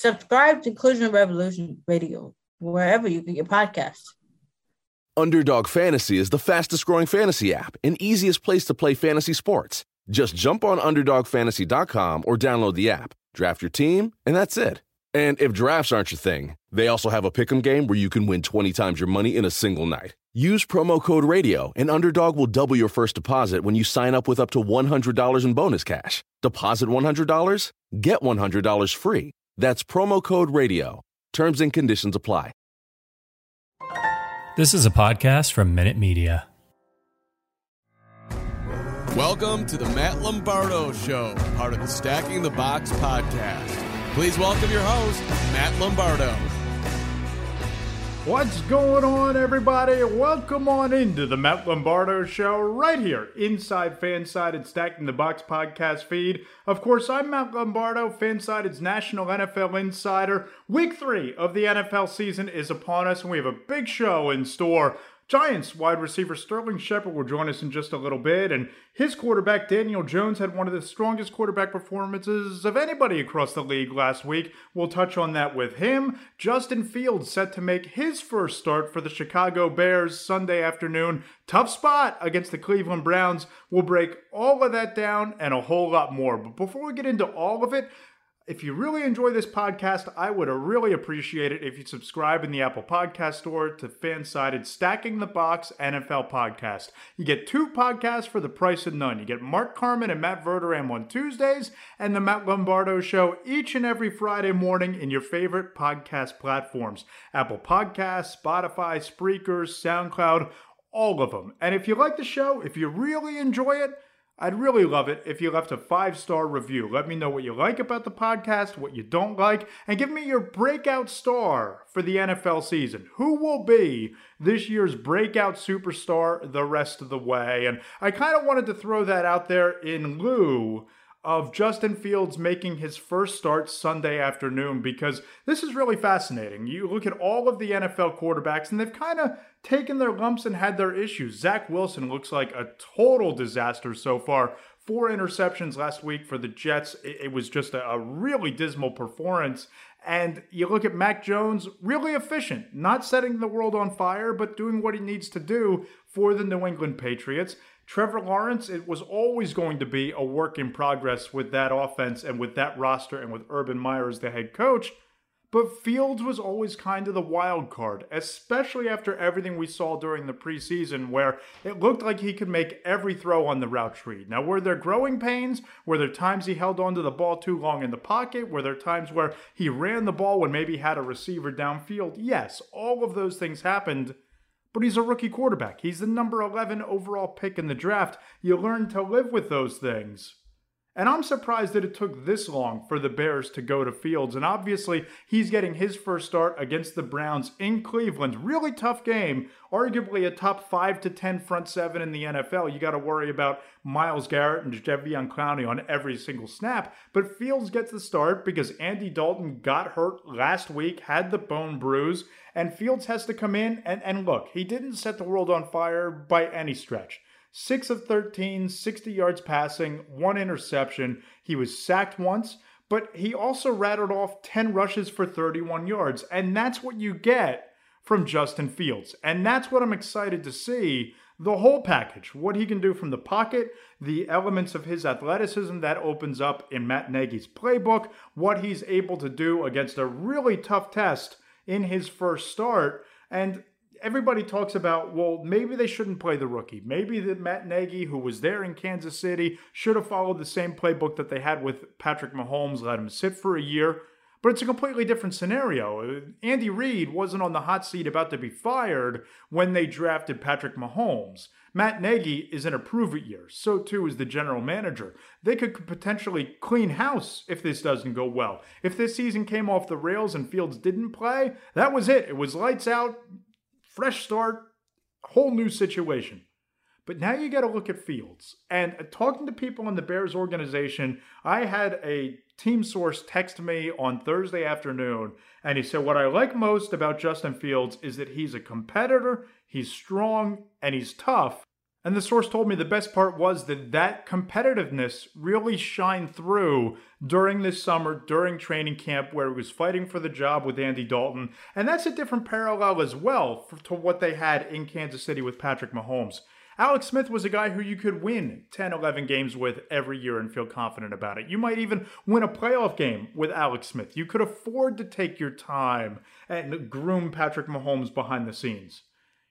Subscribe to Inclusion Revolution Radio wherever you get your podcasts. Underdog Fantasy is the fastest growing fantasy app and easiest place to play fantasy sports. Just jump on UnderdogFantasy.com or download the app, draft your team, and that's it. And if drafts aren't your thing, they also have a pick'em game where you can win 20 times your money in a single night. Use promo code RADIO, and Underdog will double your first deposit when you sign up with up to $100 in bonus cash. Deposit $100, get $100 free. That's promo code RADIO. Terms and conditions apply. This is a podcast from Minute Media. Welcome to the Matt Lombardo Show, part of the Stacking the Box podcast. Please welcome your host, Matt Lombardo. What's going on, everybody? Welcome on into the Matt Lombardo Show right here inside Fansided Stacking the Box podcast feed. Of course, I'm Matt Lombardo, Fansided's national NFL insider. Week three of the NFL season is upon us, and we have a big show in store. Giants wide receiver Sterling Shepard will join us in just a little bit, and his quarterback Daniel Jones had one of the strongest quarterback performances of anybody across the league last week. We'll touch on that with him. Justin Fields set to make his first start for the Chicago Bears Sunday afternoon. Tough spot against the Cleveland Browns. We'll break all of that down and a whole lot more. But before we get into all of it, if you really enjoy this podcast, I would really appreciate it if you subscribe in the Apple Podcast Store to Fansided Stacking the Box NFL Podcast. You get two podcasts for the price of none. You get Mark Carman and Matt Verderame on Tuesdays, and the Matt Lombardo Show each and every Friday morning in your favorite podcast platforms Apple Podcasts, Spotify, Spreakers, SoundCloud, all of them. And if you like the show, if you really enjoy it, I'd really love it if you left a five star review. Let me know what you like about the podcast, what you don't like, and give me your breakout star for the NFL season. Who will be this year's breakout superstar the rest of the way? And I kind of wanted to throw that out there in lieu of Justin Fields making his first start Sunday afternoon because this is really fascinating. You look at all of the NFL quarterbacks and they've kind of taken their lumps and had their issues. Zach Wilson looks like a total disaster so far. Four interceptions last week for the Jets. It, was just a, really dismal performance. And you look at Mac Jones, really efficient, not setting the world on fire, but doing what he needs to do for the New England Patriots. Trevor Lawrence, it was always going to be a work in progress with that offense and with that roster and with Urban Meyer as the head coach. But Fields was always kind of the wild card, especially after everything we saw during the preseason, where it looked like he could make every throw on the route tree. Now, were there growing pains? Were there times he held onto the ball too long in the pocket? Were there times where he ran the ball when maybe had a receiver downfield? Yes, all of those things happened but he's a rookie quarterback. He's the number 11 overall pick in the draft. You learn to live with those things. And I'm surprised that it took this long for the Bears to go to Fields. And obviously, he's getting his first start against the Browns in Cleveland. Really tough game. Arguably a top 5 to 10 front seven in the NFL. You got to worry about Myles Garrett and Jadeveon Clowney on every single snap. But Fields gets the start because Andy Dalton got hurt last week, had the bone bruise. And Fields has to come in and, and look, he didn't set the world on fire by any stretch. 6 of 13, 60 yards passing, one interception. He was sacked once, but he also rattled off 10 rushes for 31 yards. And that's what you get from Justin Fields. And that's what I'm excited to see the whole package, what he can do from the pocket, the elements of his athleticism that opens up in Matt Nagy's playbook, what he's able to do against a really tough test in his first start. And everybody talks about, well, maybe they shouldn't play the rookie. Maybe that Matt Nagy, who was there in Kansas City, should have followed the same playbook that they had with Patrick Mahomes, let him sit for a year. But it's a completely different scenario. Andy Reid wasn't on the hot seat about to be fired when they drafted Patrick Mahomes. Matt Nagy is in a prove it year. So too is the general manager. They could potentially clean house if this doesn't go well. If this season came off the rails and Fields didn't play, that was it. It was lights out, fresh start, whole new situation. But now you got to look at Fields. And uh, talking to people in the Bears organization, I had a team source text me on Thursday afternoon, and he said, What I like most about Justin Fields is that he's a competitor, he's strong, and he's tough. And the source told me the best part was that that competitiveness really shined through during this summer, during training camp, where he was fighting for the job with Andy Dalton. And that's a different parallel as well for, to what they had in Kansas City with Patrick Mahomes. Alex Smith was a guy who you could win 10, 11 games with every year and feel confident about it. You might even win a playoff game with Alex Smith. You could afford to take your time and groom Patrick Mahomes behind the scenes.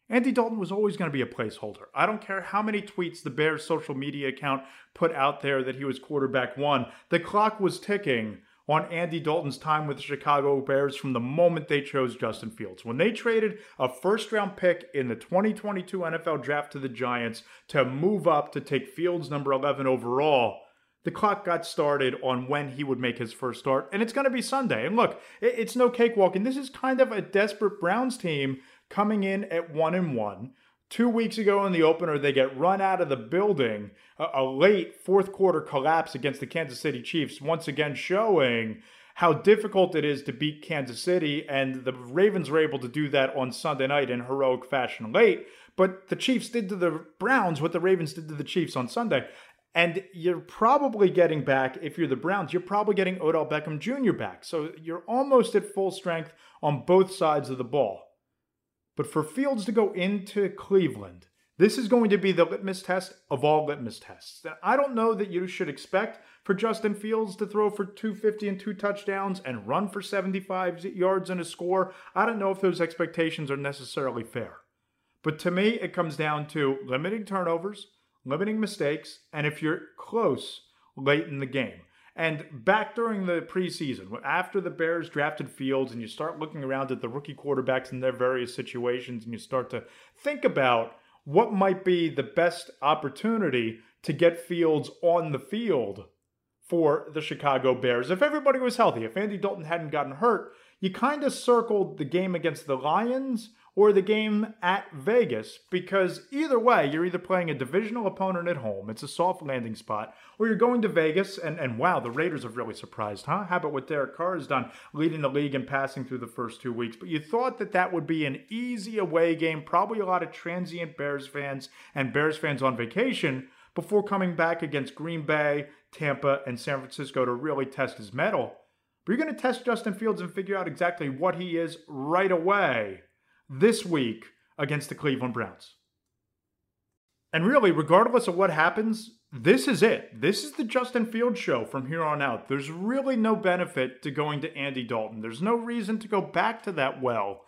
Andy Dalton was always going to be a placeholder. I don't care how many tweets the Bears social media account put out there that he was quarterback one. The clock was ticking on Andy Dalton's time with the Chicago Bears from the moment they chose Justin Fields. When they traded a first round pick in the 2022 NFL draft to the Giants to move up to take Fields number 11 overall, the clock got started on when he would make his first start, and it's going to be Sunday. And look, it's no cakewalk, and this is kind of a desperate Browns team coming in at one and one. Two weeks ago in the opener, they get run out of the building. A, a late fourth quarter collapse against the Kansas City Chiefs, once again showing how difficult it is to beat Kansas City. And the Ravens were able to do that on Sunday night in heroic fashion late. But the Chiefs did to the Browns what the Ravens did to the Chiefs on Sunday. And you're probably getting back, if you're the Browns, you're probably getting Odell Beckham Jr. back. So you're almost at full strength on both sides of the ball. But for Fields to go into Cleveland, this is going to be the litmus test of all litmus tests. I don't know that you should expect for Justin Fields to throw for 250 and two touchdowns and run for 75 yards and a score. I don't know if those expectations are necessarily fair. But to me, it comes down to limiting turnovers, limiting mistakes, and if you're close late in the game. And back during the preseason, after the Bears drafted Fields, and you start looking around at the rookie quarterbacks in their various situations, and you start to think about what might be the best opportunity to get Fields on the field for the Chicago Bears. If everybody was healthy, if Andy Dalton hadn't gotten hurt, you kind of circled the game against the Lions or the game at Vegas because either way, you're either playing a divisional opponent at home, it's a soft landing spot, or you're going to Vegas and, and wow, the Raiders have really surprised, huh? How about what Derek Carr has done, leading the league and passing through the first two weeks? But you thought that that would be an easy away game, probably a lot of transient Bears fans and Bears fans on vacation before coming back against Green Bay, Tampa, and San Francisco to really test his mettle. But you're going to test Justin Fields and figure out exactly what he is right away this week against the Cleveland Browns. And really, regardless of what happens, this is it. This is the Justin Fields show from here on out. There's really no benefit to going to Andy Dalton. There's no reason to go back to that well.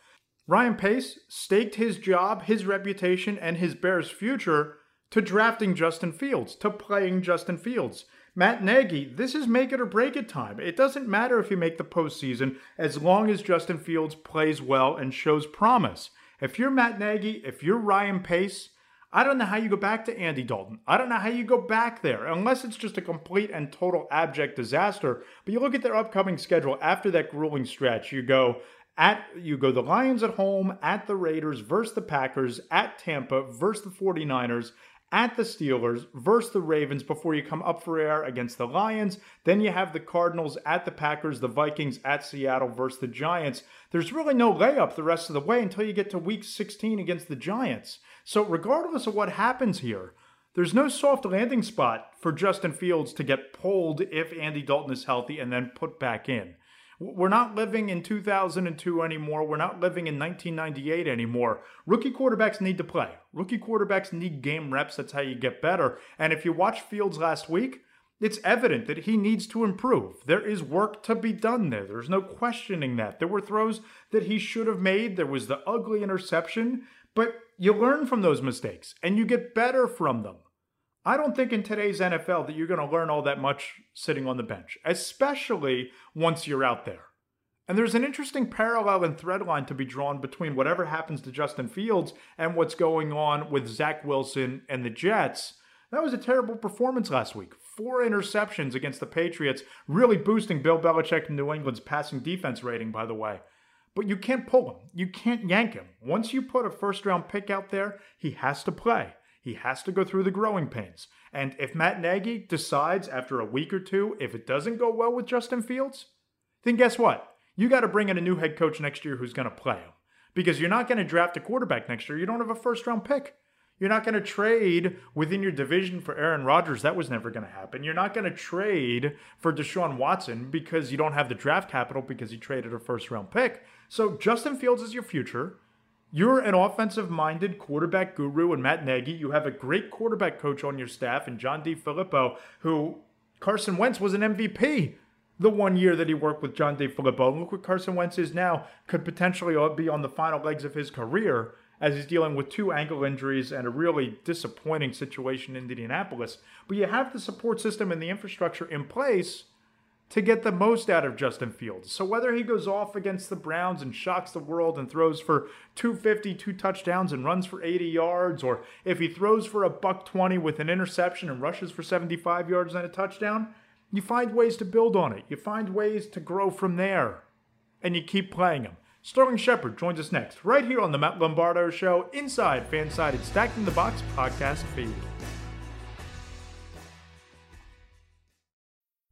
Ryan Pace staked his job, his reputation, and his Bears' future to drafting Justin Fields, to playing Justin Fields. Matt Nagy, this is make it or break it time. It doesn't matter if you make the postseason as long as Justin Fields plays well and shows promise. If you're Matt Nagy, if you're Ryan Pace, I don't know how you go back to Andy Dalton. I don't know how you go back there unless it's just a complete and total abject disaster. But you look at their upcoming schedule after that grueling stretch. You go at you go the Lions at home, at the Raiders versus the Packers, at Tampa versus the 49ers, at the Steelers versus the Ravens before you come up for air against the Lions. Then you have the Cardinals at the Packers, the Vikings at Seattle versus the Giants. There's really no layup the rest of the way until you get to week 16 against the Giants. So, regardless of what happens here, there's no soft landing spot for Justin Fields to get pulled if Andy Dalton is healthy and then put back in. We're not living in 2002 anymore. We're not living in 1998 anymore. Rookie quarterbacks need to play. Rookie quarterbacks need game reps. That's how you get better. And if you watch Fields last week, it's evident that he needs to improve. There is work to be done there. There's no questioning that. There were throws that he should have made. There was the ugly interception, but you learn from those mistakes and you get better from them. I don't think in today's NFL that you're going to learn all that much sitting on the bench, especially once you're out there. And there's an interesting parallel and thread line to be drawn between whatever happens to Justin Fields and what's going on with Zach Wilson and the Jets. That was a terrible performance last week. Four interceptions against the Patriots, really boosting Bill Belichick and New England's passing defense rating, by the way. But you can't pull him. You can't yank him. Once you put a first round pick out there, he has to play. He has to go through the growing pains. And if Matt Nagy decides after a week or two, if it doesn't go well with Justin Fields, then guess what? You got to bring in a new head coach next year who's going to play him. Because you're not going to draft a quarterback next year. You don't have a first round pick. You're not going to trade within your division for Aaron Rodgers. That was never going to happen. You're not going to trade for Deshaun Watson because you don't have the draft capital because you traded a first round pick. So Justin Fields is your future. You're an offensive minded quarterback guru and Matt Nagy. You have a great quarterback coach on your staff and John DeFilippo, who Carson Wentz was an MVP the one year that he worked with John DeFilippo. Look what Carson Wentz is now, could potentially be on the final legs of his career as he's dealing with two ankle injuries and a really disappointing situation in Indianapolis. But you have the support system and the infrastructure in place to get the most out of Justin Fields. So whether he goes off against the Browns and shocks the world and throws for 250, two touchdowns and runs for 80 yards, or if he throws for a buck 20 with an interception and rushes for 75 yards and a touchdown, you find ways to build on it. You find ways to grow from there. And you keep playing him. Sterling Shepard joins us next, right here on the Matt Lombardo Show, inside Fansided Stacking the Box podcast feed.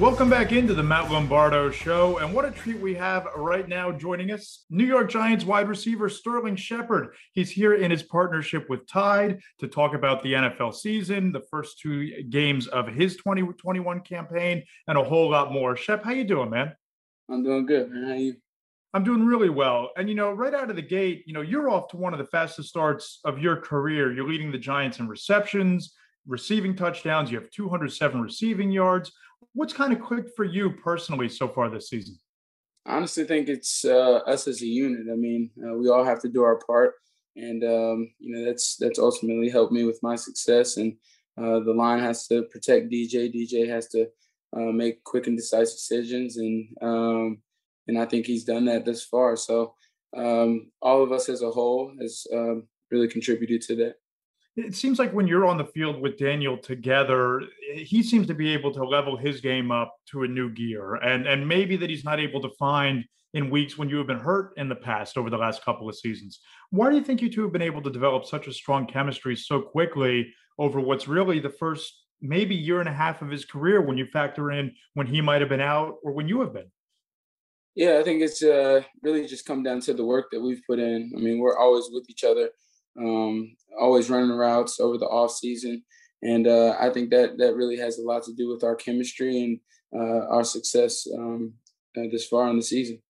Welcome back into the Matt Lombardo Show. And what a treat we have right now joining us New York Giants wide receiver Sterling Shepard. He's here in his partnership with Tide to talk about the NFL season, the first two games of his 2021 campaign, and a whole lot more. Shep, how you doing, man? I'm doing good, man. How you? I'm doing really well. And, you know, right out of the gate, you know, you're off to one of the fastest starts of your career. You're leading the Giants in receptions, receiving touchdowns. You have 207 receiving yards. What's kind of clicked for you personally so far this season? I honestly think it's uh, us as a unit. I mean, uh, we all have to do our part, and um, you know that's that's ultimately helped me with my success. And uh, the line has to protect DJ. DJ has to uh, make quick and decisive decisions, and um, and I think he's done that thus far. So um, all of us as a whole has um, really contributed to that it seems like when you're on the field with Daniel together, he seems to be able to level his game up to a new gear. And and maybe that he's not able to find in weeks when you have been hurt in the past over the last couple of seasons. Why do you think you two have been able to develop such a strong chemistry so quickly over what's really the first maybe year and a half of his career when you factor in when he might have been out or when you have been? Yeah, I think it's uh, really just come down to the work that we've put in. I mean, we're always with each other um, always running routes over the off season. And uh, I think that that really has a lot to do with our chemistry and uh, our success um, uh, this far in the season.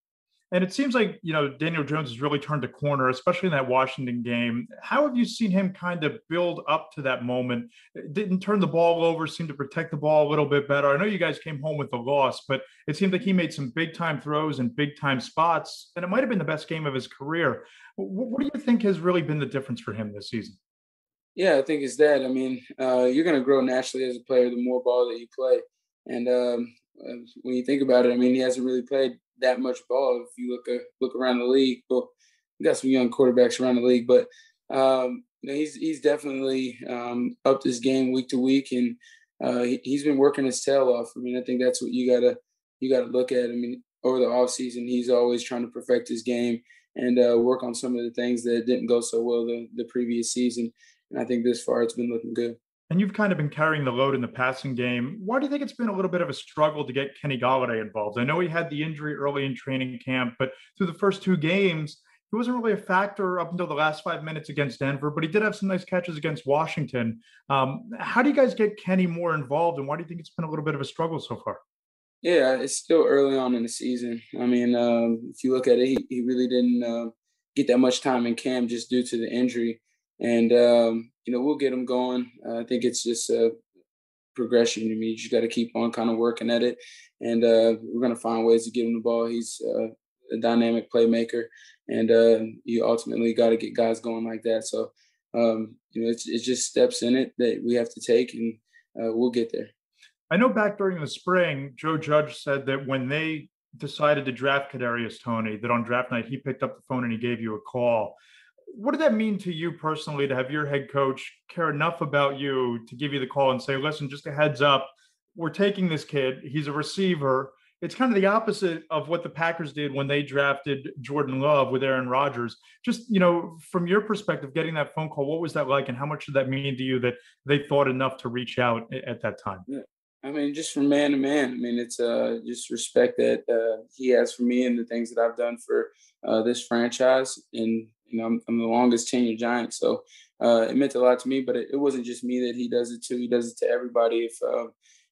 And it seems like, you know, Daniel Jones has really turned a corner, especially in that Washington game. How have you seen him kind of build up to that moment? Didn't turn the ball over, seemed to protect the ball a little bit better. I know you guys came home with the loss, but it seemed like he made some big time throws and big time spots, and it might have been the best game of his career. What do you think has really been the difference for him this season? Yeah, I think it's that. I mean, uh, you're going to grow naturally as a player the more ball that you play. And um, uh, when you think about it, I mean, he hasn't really played that much ball. If you look uh, look around the league, well, we got some young quarterbacks around the league, but um, you know, he's he's definitely um, upped his game week to week, and uh, he, has been working his tail off. I mean, I think that's what you gotta you gotta look at. I mean, over the off season, he's always trying to perfect his game and uh, work on some of the things that didn't go so well the, the previous season. And I think this far it's been looking good. And you've kind of been carrying the load in the passing game. Why do you think it's been a little bit of a struggle to get Kenny Golladay involved? I know he had the injury early in training camp, but through the first two games, he wasn't really a factor up until the last five minutes against Denver, but he did have some nice catches against Washington. Um, how do you guys get Kenny more involved, and why do you think it's been a little bit of a struggle so far? Yeah, it's still early on in the season. I mean, um, if you look at it, he, he really didn't uh, get that much time in camp just due to the injury. And, um, you know, we'll get him going. Uh, I think it's just a progression. I mean, you just got to keep on kind of working at it. And uh, we're to find ways to get him the ball. He's uh, a dynamic playmaker. And uh, you ultimately got to get guys going like that. So, um, you know, it's, it's just steps in it that we have to take, and uh, we'll get there. I know back during the spring, Joe Judge said that when they decided to draft Kadarius Toney, that on draft night he picked up the phone and he gave you a call. What did that mean to you personally to have your head coach care enough about you to give you the call and say, "Listen, just a heads up, we're taking this kid. He's a receiver. it's kind of the opposite of what the Packers did when they drafted Jordan Love with Aaron Rodgers. Just, you know, from your perspective, getting that phone call, what was that like? And how much did that mean to you that they thought enough to reach out at that time? Yeah. I mean, just from man to man. I mean, it's uh, just respect that uh, he has for me and the things that I've done for uh, this franchise. And you know, I'm, I'm the longest tenured Giant, so uh, it meant a lot to me. But it, it, wasn't just me that he does it to. He does it to everybody. If uh,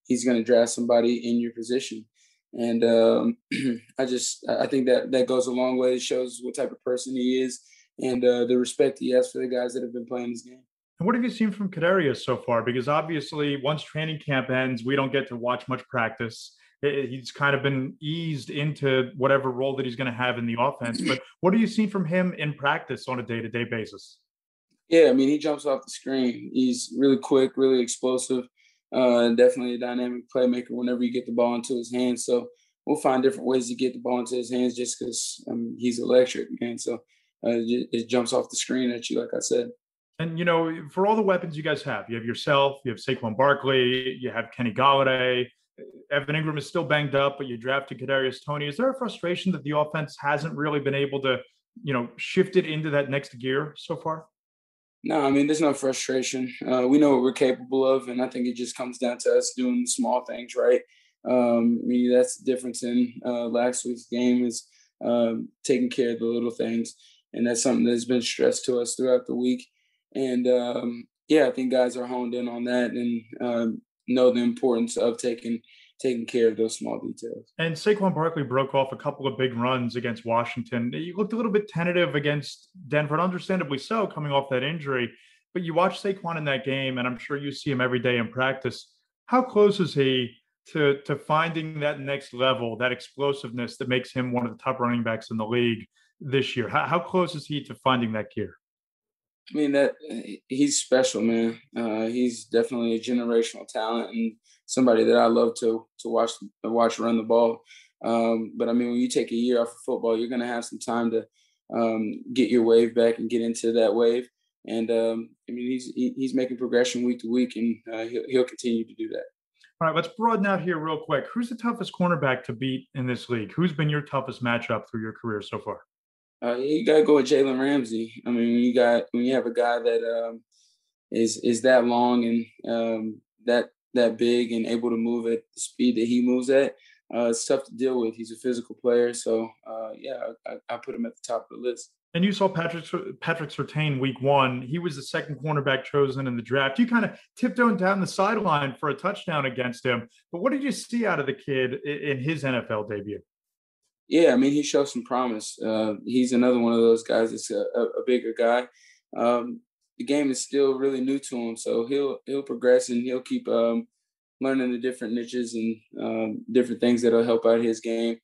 he's going to draft somebody in your position, and um, I just I think that that goes a long way. It shows what type of person he is and uh, the respect he has for the guys that have been playing this game. And what have you seen from Kadarius so far? Because obviously, once training camp ends, we don't get to watch much practice. He's kind of been eased into whatever role that he's going to have in the offense. But what have you seen from him in practice on a day to day basis? Yeah, I mean, he jumps off the screen. He's really quick, really explosive, uh, definitely a dynamic playmaker whenever you get the ball into his hands. So we'll find different ways to get the ball into his hands just because um, he's electric, man. So uh, it jumps off the screen at you, like I said. And you know, for all the weapons you guys have, you have yourself, you have Saquon Barkley, you have Kenny Golladay. Evan Engram is still banged up, but you drafted Kadarius Toney. Is there a frustration that the offense hasn't really been able to, you know, shift it into that next gear so far? No, I mean, there's no frustration. Uh, we know what we're capable of, and I think it just comes down to us doing small things right. Um, I mean, that's the difference in uh, last week's game is um, taking care of the little things, and that's something that's been stressed to us throughout the week. And um, yeah, I think guys are honed in on that and um, know the importance of taking taking care of those small details. And Saquon Barkley broke off a couple of big runs against Washington. He looked a little bit tentative against Denver, understandably so, coming off that injury. But you watch Saquon in that game, and I'm sure you see him every day in practice. How close is he to to finding that next level, that explosiveness that makes him one of the top running backs in the league this year? How, how close is he to finding that gear? I mean that he's special, man. Uh, he's definitely a generational talent and somebody that I love to to watch to watch run the ball. Um, but I mean, when you take a year off of football, you're going to have some time to um, get your wave back and get into that wave. And um, I mean, he's he, he's making progression week to week, and uh, he'll he'll continue to do that. All right, let's broaden out here real quick. Who's the toughest cornerback to beat in this league? Who's been your toughest matchup through your career so far? Uh, you gotta go with Jalen Ramsey. I mean, when you got when you have a guy that um, is is that long and um, that that big and able to move at the speed that he moves at, uh, it's tough to deal with. He's a physical player, so uh, yeah, I, I, put him at the top of the list. And you saw Patrick Patrick Surtain week one. He was the second cornerback chosen in the draft. You kind of tiptoed down the sideline for a touchdown against him. But what did you see out of the kid in his NFL debut? Yeah, I mean, he shows some promise. Uh, he's another one of those guys that's a, a bigger guy. Um, the game is still really new to him, so he'll he'll progress and he'll keep um, learning the different niches and um, different things that'll help out his game.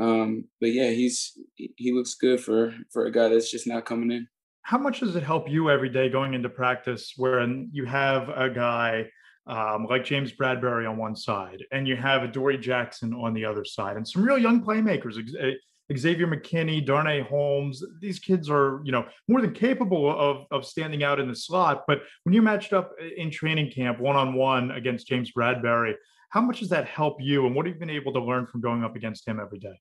Um, but yeah, he's he looks good for for a guy that's just not coming in. How much does it help you every day going into practice, where you have a guy um, like James Bradberry on one side, and you have Dory Jackson on the other side, and some real young playmakers. Eh, Xavier McKinney, Darnay Holmes, these kids are, you know, more than capable of, of standing out in the slot. But when you matched up in training camp one on one against James Bradberry, how much does that help you? And what have you been able to learn from going up against him every day?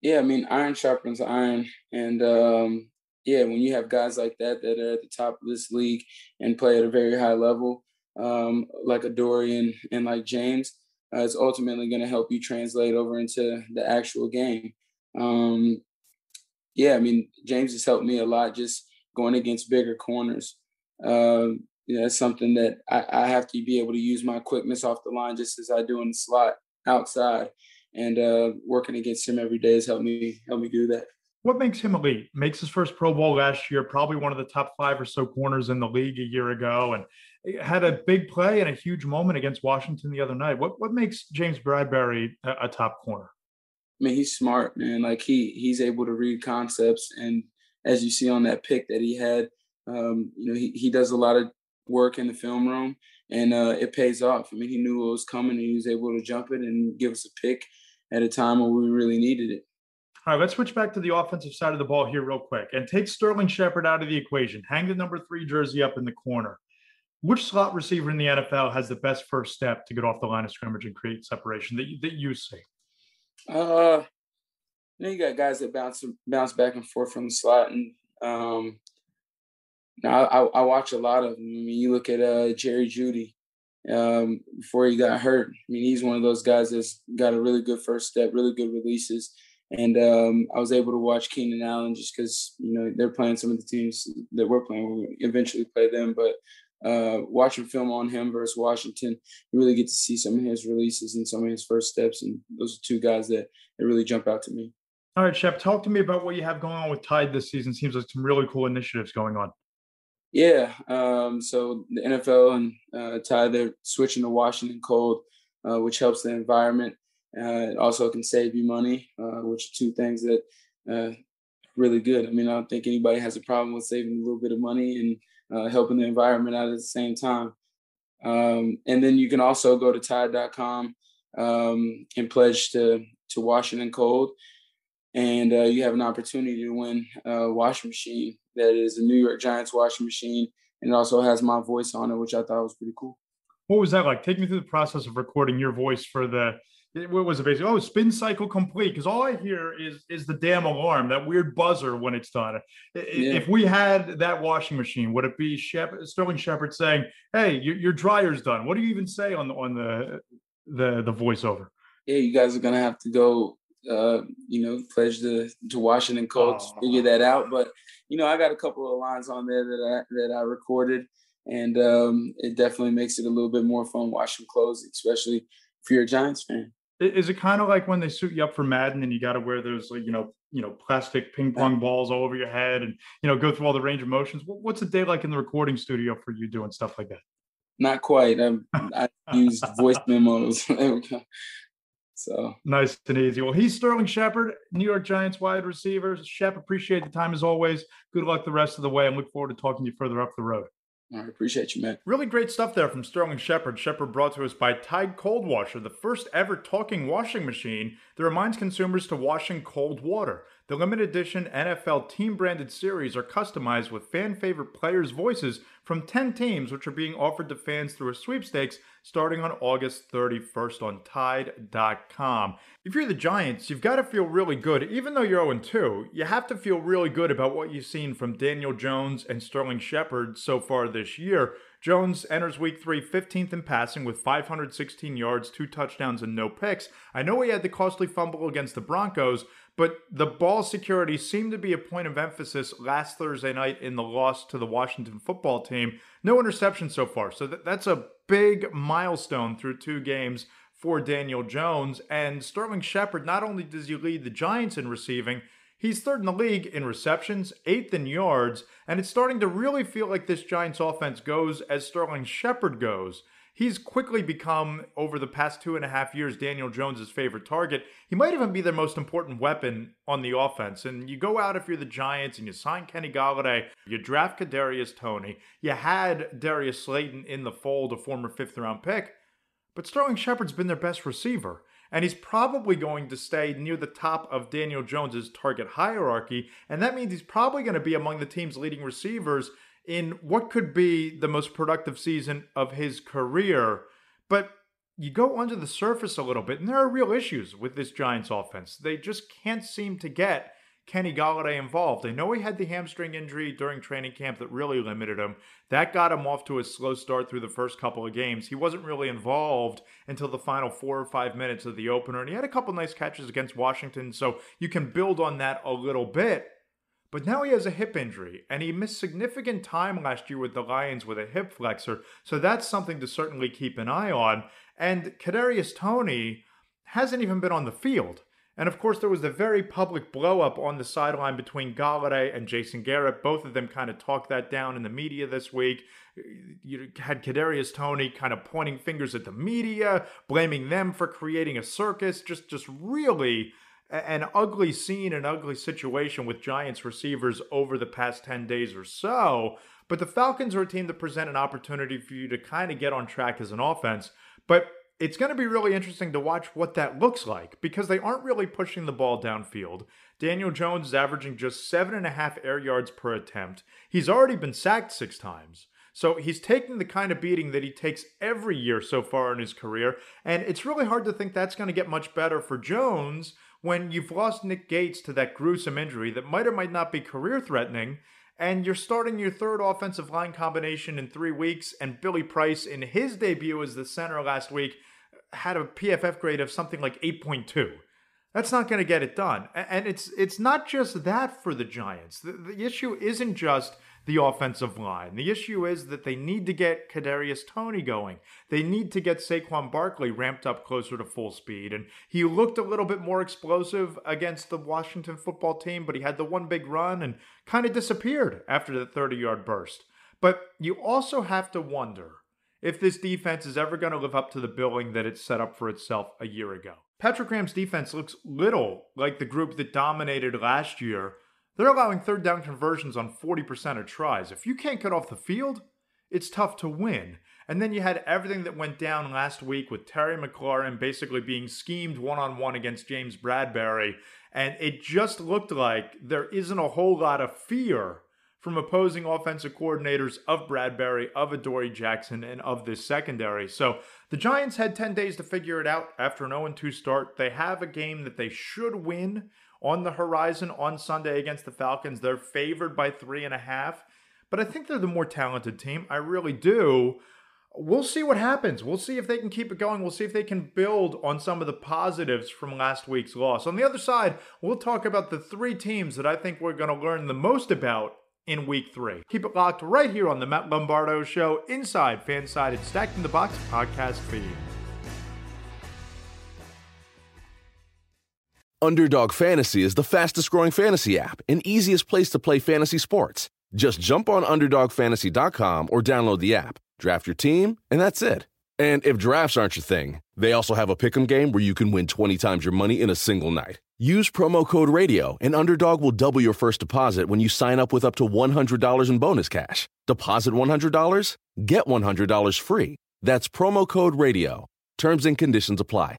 Yeah, I mean, iron sharpens iron. And um, yeah, when you have guys like that that are at the top of this league and play at a very high level, um, like a Dorian and like James, uh, it's ultimately going to help you translate over into the actual game. Um, yeah, I mean, James has helped me a lot just going against bigger corners. Um, you know, that's something that I, I, have to be able to use my quickness off the line just as I do in the slot outside. And uh, working against him every day has helped me help me do that. What makes him elite? Makes his first Pro Bowl last year, probably one of the top five or so corners in the league a year ago, and had a big play and a huge moment against Washington the other night. What what makes James Bradberry a, a top corner? I mean, he's smart, man. Like he he's able to read concepts, and as you see on that pick that he had, um, you know, he he does a lot of work in the film room, and uh, it pays off. I mean, he knew what was coming, and he was able to jump it and give us a pick at a time when we really needed it. All right, let's switch back to the offensive side of the ball here, real quick, and take Sterling Shepard out of the equation. Hang the number three jersey up in the corner which slot receiver in the NFL has the best first step to get off the line of scrimmage and create separation that you, that you see? Uh, you know, you got guys that bounce bounce back and forth from the slot, and um, now I, I watch a lot of them. I mean, you look at uh, Jerry Jeudy um, before he got hurt. I mean, he's one of those guys that's got a really good first step, really good releases. And um, I was able to watch Keenan Allen just because you know they're playing some of the teams that we're playing. We'll eventually play them, but uh, watching film on him versus Washington, you really get to see some of his releases and some of his first steps. And those are two guys that, that really jump out to me. All right, Shep, talk to me about what you have going on with Tide this season. Seems like some really cool initiatives going on. Yeah. Um, so the NFL and uh, Tide, they're switching to Washington cold, uh, which helps the environment. Uh, it also can save you money, uh, which are two things that uh, really good. I mean, I don't think anybody has a problem with saving a little bit of money and uh, helping the environment out at the same time. Um, and then you can also go to tide.com um, and pledge to, to Washington Cold. And uh, you have an opportunity to win a washing machine that is a New York Giants washing machine. And it also has my voice on it, which I thought was pretty cool. What was that like? Take me through the process of recording your voice for the what was it basically? Oh, spin cycle complete. Because all I hear is is the damn alarm, that weird buzzer when it's done. Yeah. If we had that washing machine, would it be Shep- Sterling Shepard saying, "Hey, your, your dryer's done"? What do you even say on the on the the the voiceover? Yeah, you guys are gonna have to go. Uh, you know, pledge to to Washington Cold oh. figure that out. But you know, I got a couple of lines on there that I that I recorded, and um, it definitely makes it a little bit more fun washing clothes, especially if you're a Giants fan. Is it kind of like when they suit you up for Madden and you got to wear those like you know you know plastic ping pong balls all over your head and you know go through all the range of motions? What's a day like in the recording studio for you doing stuff like that? Not quite. I, I use voice memos. So nice and easy. Well, he's Sterling Shepard, New York Giants wide receiver. Shep, appreciate the time as always. Good luck the rest of the way. and look forward to talking to you further up the road. I appreciate you, man. Really great stuff there from Sterling Shepard. Shepard brought to us by Tide Cold Washer, the first ever talking washing machine that reminds consumers to wash in cold water. The limited edition NFL team branded series are customized with fan favorite players' voices from 10 teams, which are being offered to fans through a sweepstakes starting on August 31st on Tide.com. If you're the Giants, you've got to feel really good. Even though you're 0 2, you have to feel really good about what you've seen from Daniel Jones and Sterling Shepard so far this year. Jones enters week three 15th in passing with 516 yards, two touchdowns, and no picks. I know he had the costly fumble against the Broncos, but the ball security seemed to be a point of emphasis last Thursday night in the loss to the Washington football team. No interception so far. So that's a big milestone through two games for Daniel Jones. And Sterling Shepard, not only does he lead the Giants in receiving, he's third in the league in receptions, eighth in yards, and it's starting to really feel like this Giants offense goes as Sterling Shepard goes he's quickly become, over the past two and a half years, Daniel Jones's favorite target. He might even be their most important weapon on the offense. And you go out if you're the Giants and you sign Kenny Golladay, you draft Kadarius Toney, you had Darius Slayton in the fold, a former fifth round pick. But Sterling Shepard's been their best receiver. And he's probably going to stay near the top of Daniel Jones's target hierarchy. And that means he's probably going to be among the team's leading receivers in what could be the most productive season of his career. But you go under the surface a little bit, and there are real issues with this Giants offense. They just can't seem to get Kenny Golladay involved. I know he had the hamstring injury during training camp that really limited him. That got him off to a slow start through the first couple of games. He wasn't really involved until the final four or five minutes of the opener, and he had a couple nice catches against Washington, so you can build on that a little bit. But now he has a hip injury, and he missed significant time last year with the Lions with a hip flexor, so that's something to certainly keep an eye on. And Kadarius Toney hasn't even been on the field. And of course, there was the very public blowup on the sideline between Golladay and Jason Garrett. Both of them kind of talked that down in the media this week. You had Kadarius Toney kind of pointing fingers at the media, blaming them for creating a circus. Just, just really an ugly scene, an ugly situation with Giants receivers over the past 10 days or so. But the Falcons are a team that present an opportunity for you to kind of get on track as an offense. But it's going to be really interesting to watch what that looks like because they aren't really pushing the ball downfield. Daniel Jones is averaging just seven and a half air yards per attempt. He's already been sacked six times. So he's taking the kind of beating that he takes every year so far in his career. And it's really hard to think that's going to get much better for Jones when you've lost Nick Gates to that gruesome injury that might or might not be career threatening. And you're starting your third offensive line combination in three weeks. And Billy Price, in his debut as the center last week, had a PFF grade of something like 8.2. That's not going to get it done. And it's it's not just that for the Giants. The, the issue isn't just the offensive line. The issue is that they need to get Kadarius Toney going. They need to get Saquon Barkley ramped up closer to full speed. And he looked a little bit more explosive against the Washington football team, but he had the one big run and kind of disappeared after the 30-yard burst. But you also have to wonder if this defense is ever going to live up to the billing that it set up for itself a year ago. Patrick Graham's defense looks little like the group that dominated last year they're allowing third down conversions on 40% of tries. If you can't get off the field, it's tough to win. And then you had everything that went down last week with Terry McLaurin basically being schemed one on one against James Bradberry. And it just looked like there isn't a whole lot of fear from opposing offensive coordinators of Bradberry, of Adoree Jackson, and of this secondary. So the Giants had 10 days to figure it out after an 0 2 start. They have a game that they should win on the horizon on Sunday against the Falcons. They're favored by three and a half, but I think they're the more talented team. I really do. We'll see what happens. We'll see if they can keep it going. We'll see if they can build on some of the positives from last week's loss. On the other side, we'll talk about the three teams that I think we're going to learn the most about in week three. Keep it locked right here on the Matt Lombardo Show inside Fansided Stacking the Box podcast feed. Underdog Fantasy is the fastest growing fantasy app and easiest place to play fantasy sports. Just jump on UnderdogFantasy.com or download the app, draft your team, and that's it. And if drafts aren't your thing, they also have a pick'em game where you can win 20 times your money in a single night. Use promo code RADIO, and Underdog will double your first deposit when you sign up with up to $100 in bonus cash. Deposit $100, get $100 free. That's promo code RADIO. Terms and conditions apply.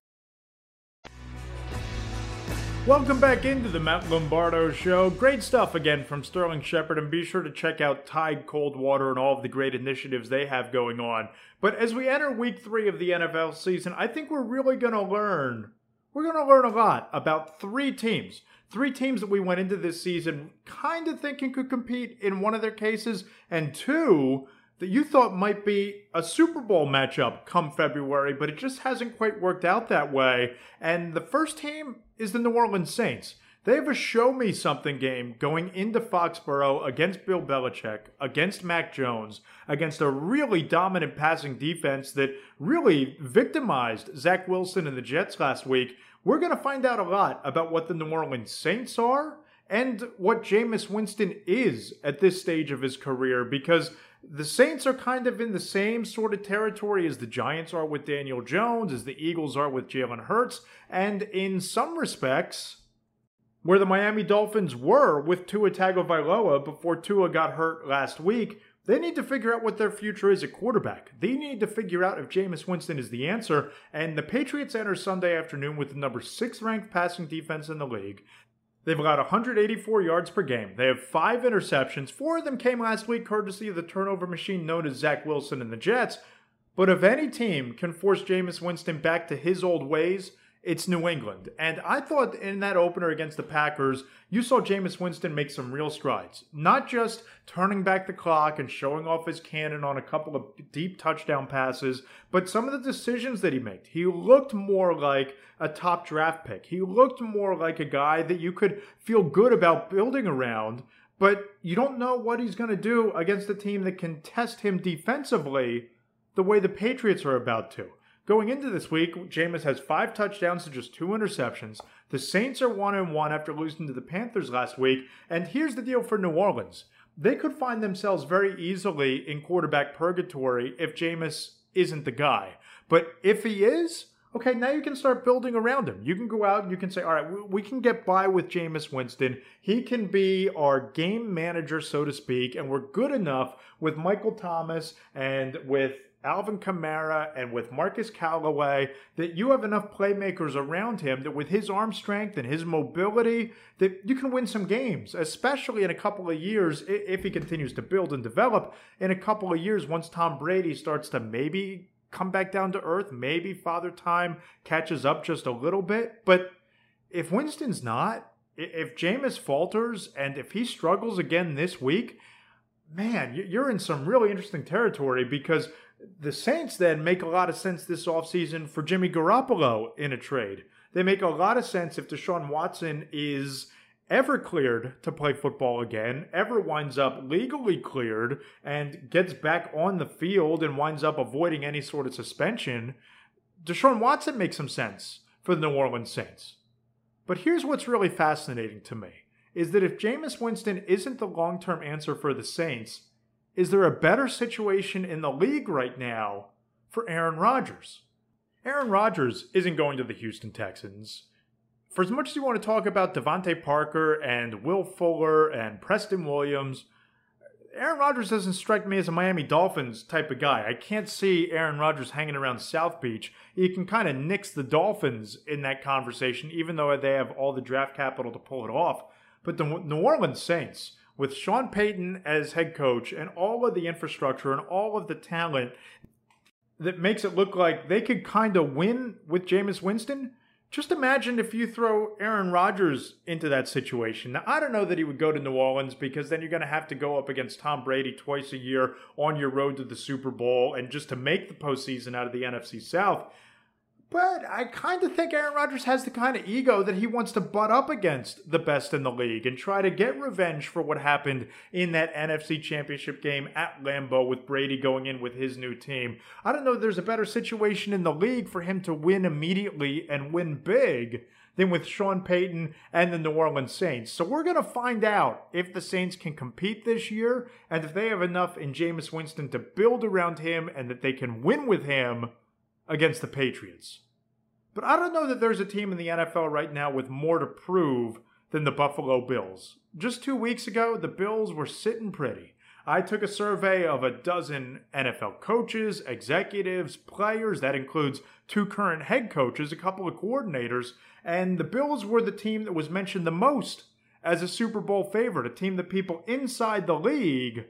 Welcome back into the Matt Lombardo Show. Great stuff again from Sterling Shepard, and be sure to check out Tide Cold Water and all of the great initiatives they have going on. But as we enter week three of the NFL season, I think we're really going to learn. We're going to learn a lot about three teams. Three teams that we went into this season kind of thinking could compete in one of their cases, and two that you thought might be a Super Bowl matchup come February, but it just hasn't quite worked out that way. And the first team is the New Orleans Saints. They have a show me something game going into Foxborough against Bill Belichick, against Mac Jones, against a really dominant passing defense that really victimized Zach Wilson and the Jets last week. We're going to find out a lot about what the New Orleans Saints are and what Jameis Winston is at this stage of his career because the Saints are kind of in the same sort of territory as the Giants are with Daniel Jones, as the Eagles are with Jalen Hurts, and in some respects, where the Miami Dolphins were with Tua Tagovailoa before Tua got hurt last week, they need to figure out what their future is at quarterback. They need to figure out if Jameis Winston is the answer. And the Patriots enter Sunday afternoon with the number six ranked passing defense in the league. They've got 184 yards per game. They have five interceptions. Four of them came last week, courtesy of the turnover machine known as Zach Wilson and the Jets. But if any team can force Jameis Winston back to his old ways, it's New England. And I thought in that opener against the Packers, you saw Jameis Winston make some real strides. Not just turning back the clock and showing off his cannon on a couple of deep touchdown passes, but some of the decisions that he made. He looked more like a top draft pick. He looked more like a guy that you could feel good about building around, but you don't know what he's going to do against a team that can test him defensively the way the Patriots are about to. Going into this week, Jameis has five touchdowns to just two interceptions. The Saints are one and one after losing to the Panthers last week. And here's the deal for New Orleans: they could find themselves very easily in quarterback purgatory if Jameis isn't the guy. But if he is, okay, now you can start building around him. You can go out and you can say, all right, we can get by with Jameis Winston. He can be our game manager, so to speak, and we're good enough with Michael Thomas and with Alvin Kamara and with Marquez Callaway that you have enough playmakers around him that with his arm strength and his mobility that you can win some games, especially in a couple of years if he continues to build and develop. In a couple of years, once Tom Brady starts to maybe come back down to earth, maybe Father Time catches up just a little bit. But if Winston's not, if Jameis falters and if he struggles again this week, man, you're in some really interesting territory because – the Saints then make a lot of sense this offseason for Jimmy Garoppolo in a trade. They make a lot of sense if Deshaun Watson is ever cleared to play football again, ever winds up legally cleared and gets back on the field and winds up avoiding any sort of suspension. Deshaun Watson makes some sense for the New Orleans Saints. But here's what's really fascinating to me is that if Jameis Winston isn't the long term answer for the Saints, is there a better situation in the league right now for Aaron Rodgers? Aaron Rodgers isn't going to the Houston Texans. For as much as you want to talk about DeVante Parker and Will Fuller and Preston Williams, Aaron Rodgers doesn't strike me as a Miami Dolphins type of guy. I can't see Aaron Rodgers hanging around South Beach. You can kind of nix the Dolphins in that conversation, even though they have all the draft capital to pull it off. But the New Orleans Saints, with Sean Payton as head coach and all of the infrastructure and all of the talent that makes it look like they could kind of win with Jameis Winston. Just imagine if you throw Aaron Rodgers into that situation. Now, I don't know that he would go to New Orleans because then you're going to have to go up against Tom Brady twice a year on your road to the Super Bowl and just to make the postseason out of the NFC South. But I kind of think Aaron Rodgers has the kind of ego that he wants to butt up against the best in the league and try to get revenge for what happened in that NFC Championship game at Lambeau with Brady going in with his new team. I don't know there's a better situation in the league for him to win immediately and win big than with Sean Payton and the New Orleans Saints. So we're going to find out if the Saints can compete this year and if they have enough in Jameis Winston to build around him and that they can win with him against the Patriots. But I don't know that there's a team in the NFL right now with more to prove than the Buffalo Bills. Just two weeks ago, the Bills were sitting pretty. I took a survey of a dozen NFL coaches, executives, players, that includes two current head coaches, a couple of coordinators, and the Bills were the team that was mentioned the most as a Super Bowl favorite, a team that people inside the league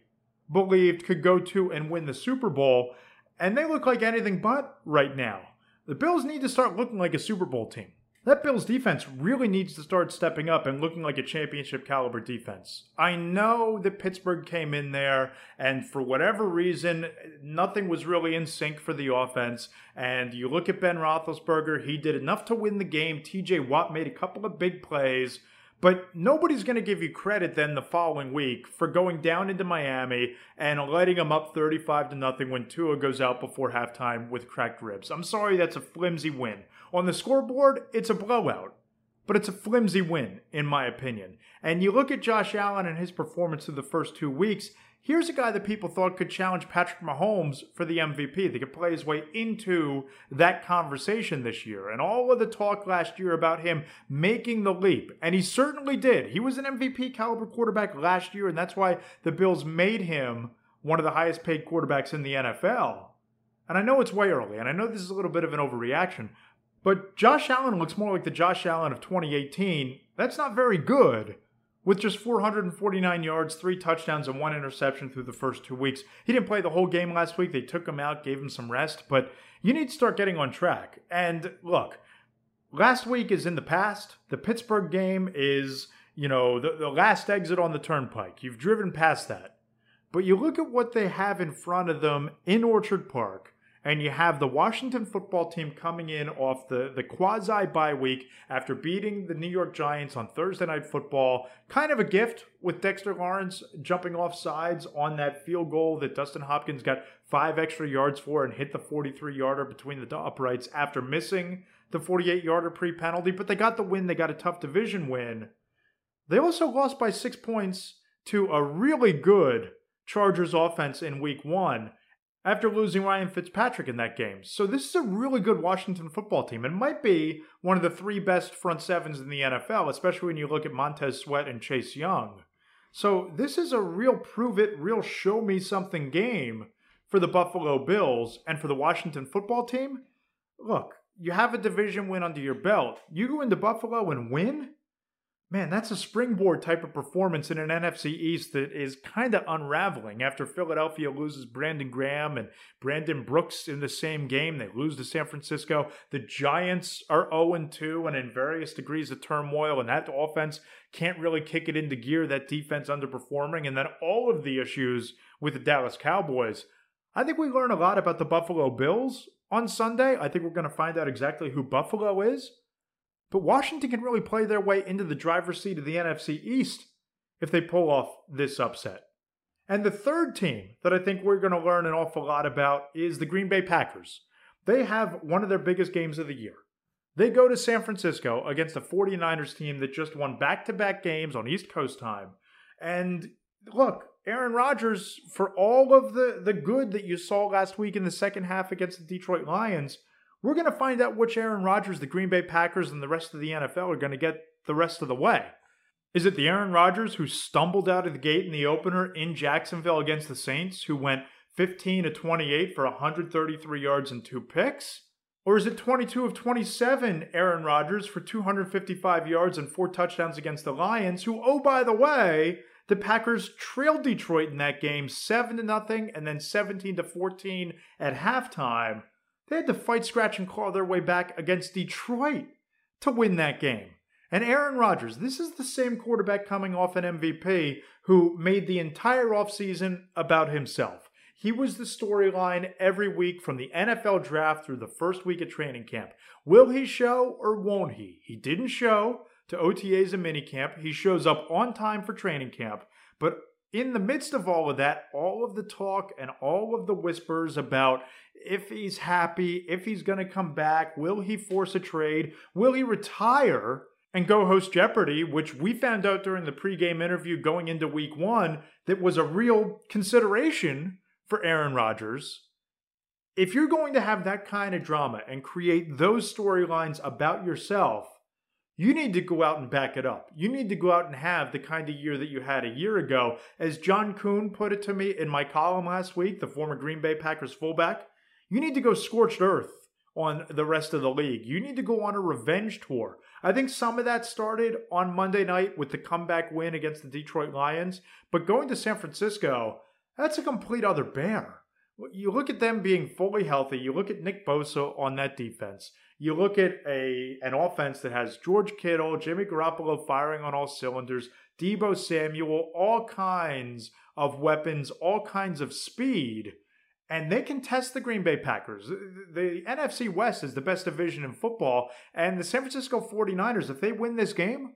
believed could go to and win the Super Bowl, and they look like anything but right now. The Bills need to start looking like a Super Bowl team. That Bills defense really needs to start stepping up and looking like a championship caliber defense. I know that Pittsburgh came in there, and for whatever reason, nothing was really in sync for the offense. And you look at Ben Roethlisberger, he did enough to win the game. TJ Watt made a couple of big plays. But nobody's going to give you credit then the following week for going down into Miami and letting them up 35 to nothing when Tua goes out before halftime with cracked ribs. I'm sorry, that's a flimsy win. On the scoreboard, it's a blowout, but it's a flimsy win, in my opinion. And you look at Josh Allen and his performance through the first two weeks, Here's a guy that people thought could challenge Patrick Mahomes for the MVP. They could play his way into that conversation this year. And all of the talk last year about him making the leap, and he certainly did. He was an MVP caliber quarterback last year, and that's why the Bills made him one of the highest paid quarterbacks in the NFL. And I know it's way early, and I know this is a little bit of an overreaction, but Josh Allen looks more like the Josh Allen of 2018. That's not very good with just 449 yards, three touchdowns, and one interception through the first two weeks. He didn't play the whole game last week. They took him out, gave him some rest, but you need to start getting on track. And look, last week is in the past. The Pittsburgh game is, you know, the, the last exit on the turnpike. You've driven past that. But you look at what they have in front of them in Orchard Park and you have the Washington football team coming in off the, the quasi bye week after beating the New York Giants on Thursday Night Football. Kind of a gift with Dexter Lawrence jumping off sides on that field goal that Dustin Hopkins got five extra yards for and hit the 43 yarder between the uprights after missing the 48 yarder pre penalty. But they got the win, they got a tough division win. They also lost by six points to a really good Chargers offense in week one after losing Ryan Fitzpatrick in that game. So this is a really good Washington football team. It might be one of the three best front sevens in the NFL, especially when you look at Montez Sweat and Chase Young. So this is a real prove it, real show me something game for the Buffalo Bills and for the Washington football team, look, you have a division win under your belt. You go into Buffalo and win? Man, that's a springboard type of performance in an NFC East that is kind of unraveling after Philadelphia loses Brandon Graham and Brandon Brooks in the same game. They lose to San Francisco. The Giants are 0 2 and in various degrees of turmoil, and that offense can't really kick it into gear. That defense underperforming, and then all of the issues with the Dallas Cowboys. I think we learn a lot about the Buffalo Bills on Sunday. I think we're going to find out exactly who Buffalo is. But Washington can really play their way into the driver's seat of the NFC East if they pull off this upset. And the third team that I think we're going to learn an awful lot about is the Green Bay Packers. They have one of their biggest games of the year. They go to San Francisco against a 49ers team that just won back to back games on East Coast time. And look, Aaron Rodgers, for all of the, the good that you saw last week in the second half against the Detroit Lions, we're going to find out which Aaron Rodgers, the Green Bay Packers, and the rest of the NFL are going to get the rest of the way. Is it the Aaron Rodgers who stumbled out of the gate in the opener in Jacksonville against the Saints, who went 15 to 28 for 133 yards and two picks? Or is it 22 of 27 Aaron Rodgers for 255 yards and four touchdowns against the Lions, who, oh, by the way, the Packers trailed Detroit in that game 7 to nothing and then 17 to 14 at halftime. They had to fight, scratch, and claw their way back against Detroit to win that game. And Aaron Rodgers, this is the same quarterback coming off an MVP who made the entire offseason about himself. He was the storyline every week from the NFL draft through the first week of training camp. Will he show or won't he? He didn't show to OTAs and minicamp. He shows up on time for training camp. But in the midst of all of that, all of the talk and all of the whispers about if he's happy, if he's going to come back, will he force a trade, will he retire and go host Jeopardy, which we found out during the pregame interview going into week one that was a real consideration for Aaron Rodgers. If you're going to have that kind of drama and create those storylines about yourself, you need to go out and back it up. You need to go out and have the kind of year that you had a year ago. As John Kuhn put it to me in my column last week, the former Green Bay Packers fullback, you need to go scorched earth on the rest of the league. You need to go on a revenge tour. I think some of that started on Monday night with the comeback win against the Detroit Lions, but going to San Francisco, that's a complete other bear. You look at them being fully healthy. You look at Nick Bosa on that defense. You look at a an offense that has George Kittle, Jimmy Garoppolo firing on all cylinders, Deebo Samuel, all kinds of weapons, all kinds of speed and they can test the Green Bay Packers. The NFC West is the best division in football, and the San Francisco 49ers, if they win this game,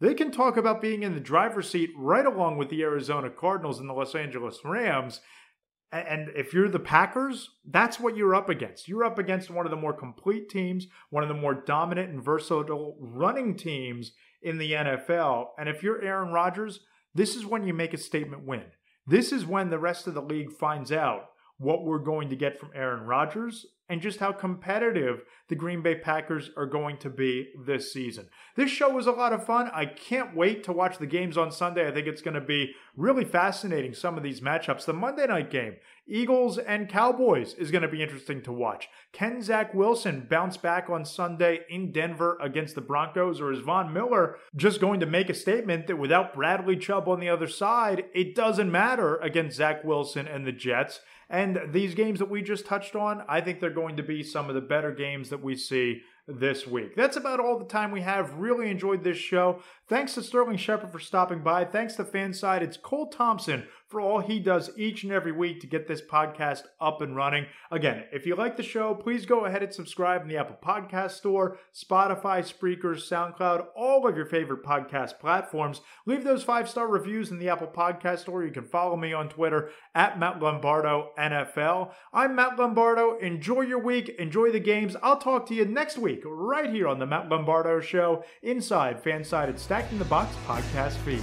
they can talk about being in the driver's seat right along with the Arizona Cardinals and the Los Angeles Rams. And if you're the Packers, that's what you're up against. You're up against one of the more complete teams, one of the more dominant and versatile running teams in the NFL. And if you're Aaron Rodgers, this is when you make a statement win. This is when the rest of the league finds out what we're going to get from Aaron Rodgers and just how competitive the Green Bay Packers are going to be this season. This show was a lot of fun. I can't wait to watch the games on Sunday. I think it's going to be really fascinating, some of these matchups. The Monday night game, Eagles and Cowboys, is going to be interesting to watch. Can Zach Wilson bounce back on Sunday in Denver against the Broncos, or is Von Miller just going to make a statement that without Bradley Chubb on the other side, it doesn't matter against Zach Wilson and the Jets? And these games that we just touched on, I think they're going to be some of the better games that we see this week. That's about all the time we have. Really enjoyed this show. Thanks to Sterling Shepard for stopping by. Thanks to FanSided's Cole Thompson for all he does each and every week to get this podcast up and running. Again, if you like the show, please go ahead and subscribe in the Apple Podcast Store, Spotify, Spreaker, SoundCloud, all of your favorite podcast platforms. Leave those five star reviews in the Apple Podcast Store. You can follow me on Twitter at Matt Lombardo NFL. I'm Matt Lombardo. Enjoy your week. Enjoy the games. I'll talk to you next week right here on the Matt Lombardo Show inside FanSided Stacking the Box podcast feed.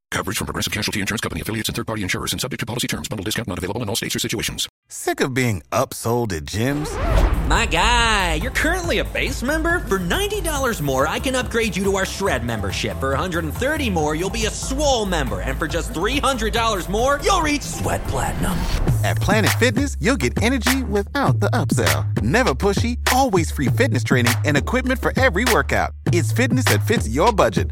Coverage from Progressive Casualty Insurance Company affiliates and third party insurers and subject to policy terms. Bundle discount not available in all states or situations. Sick of being upsold at gyms? My guy, you're currently a base member. For $90 more, I can upgrade you to our Shred membership. For 130 more, you'll be a Swole member. And for just $300 more, you'll reach Sweat Platinum. At Planet Fitness, you'll get energy without the upsell. Never pushy, always free fitness training and equipment for every workout. It's fitness that fits your budget.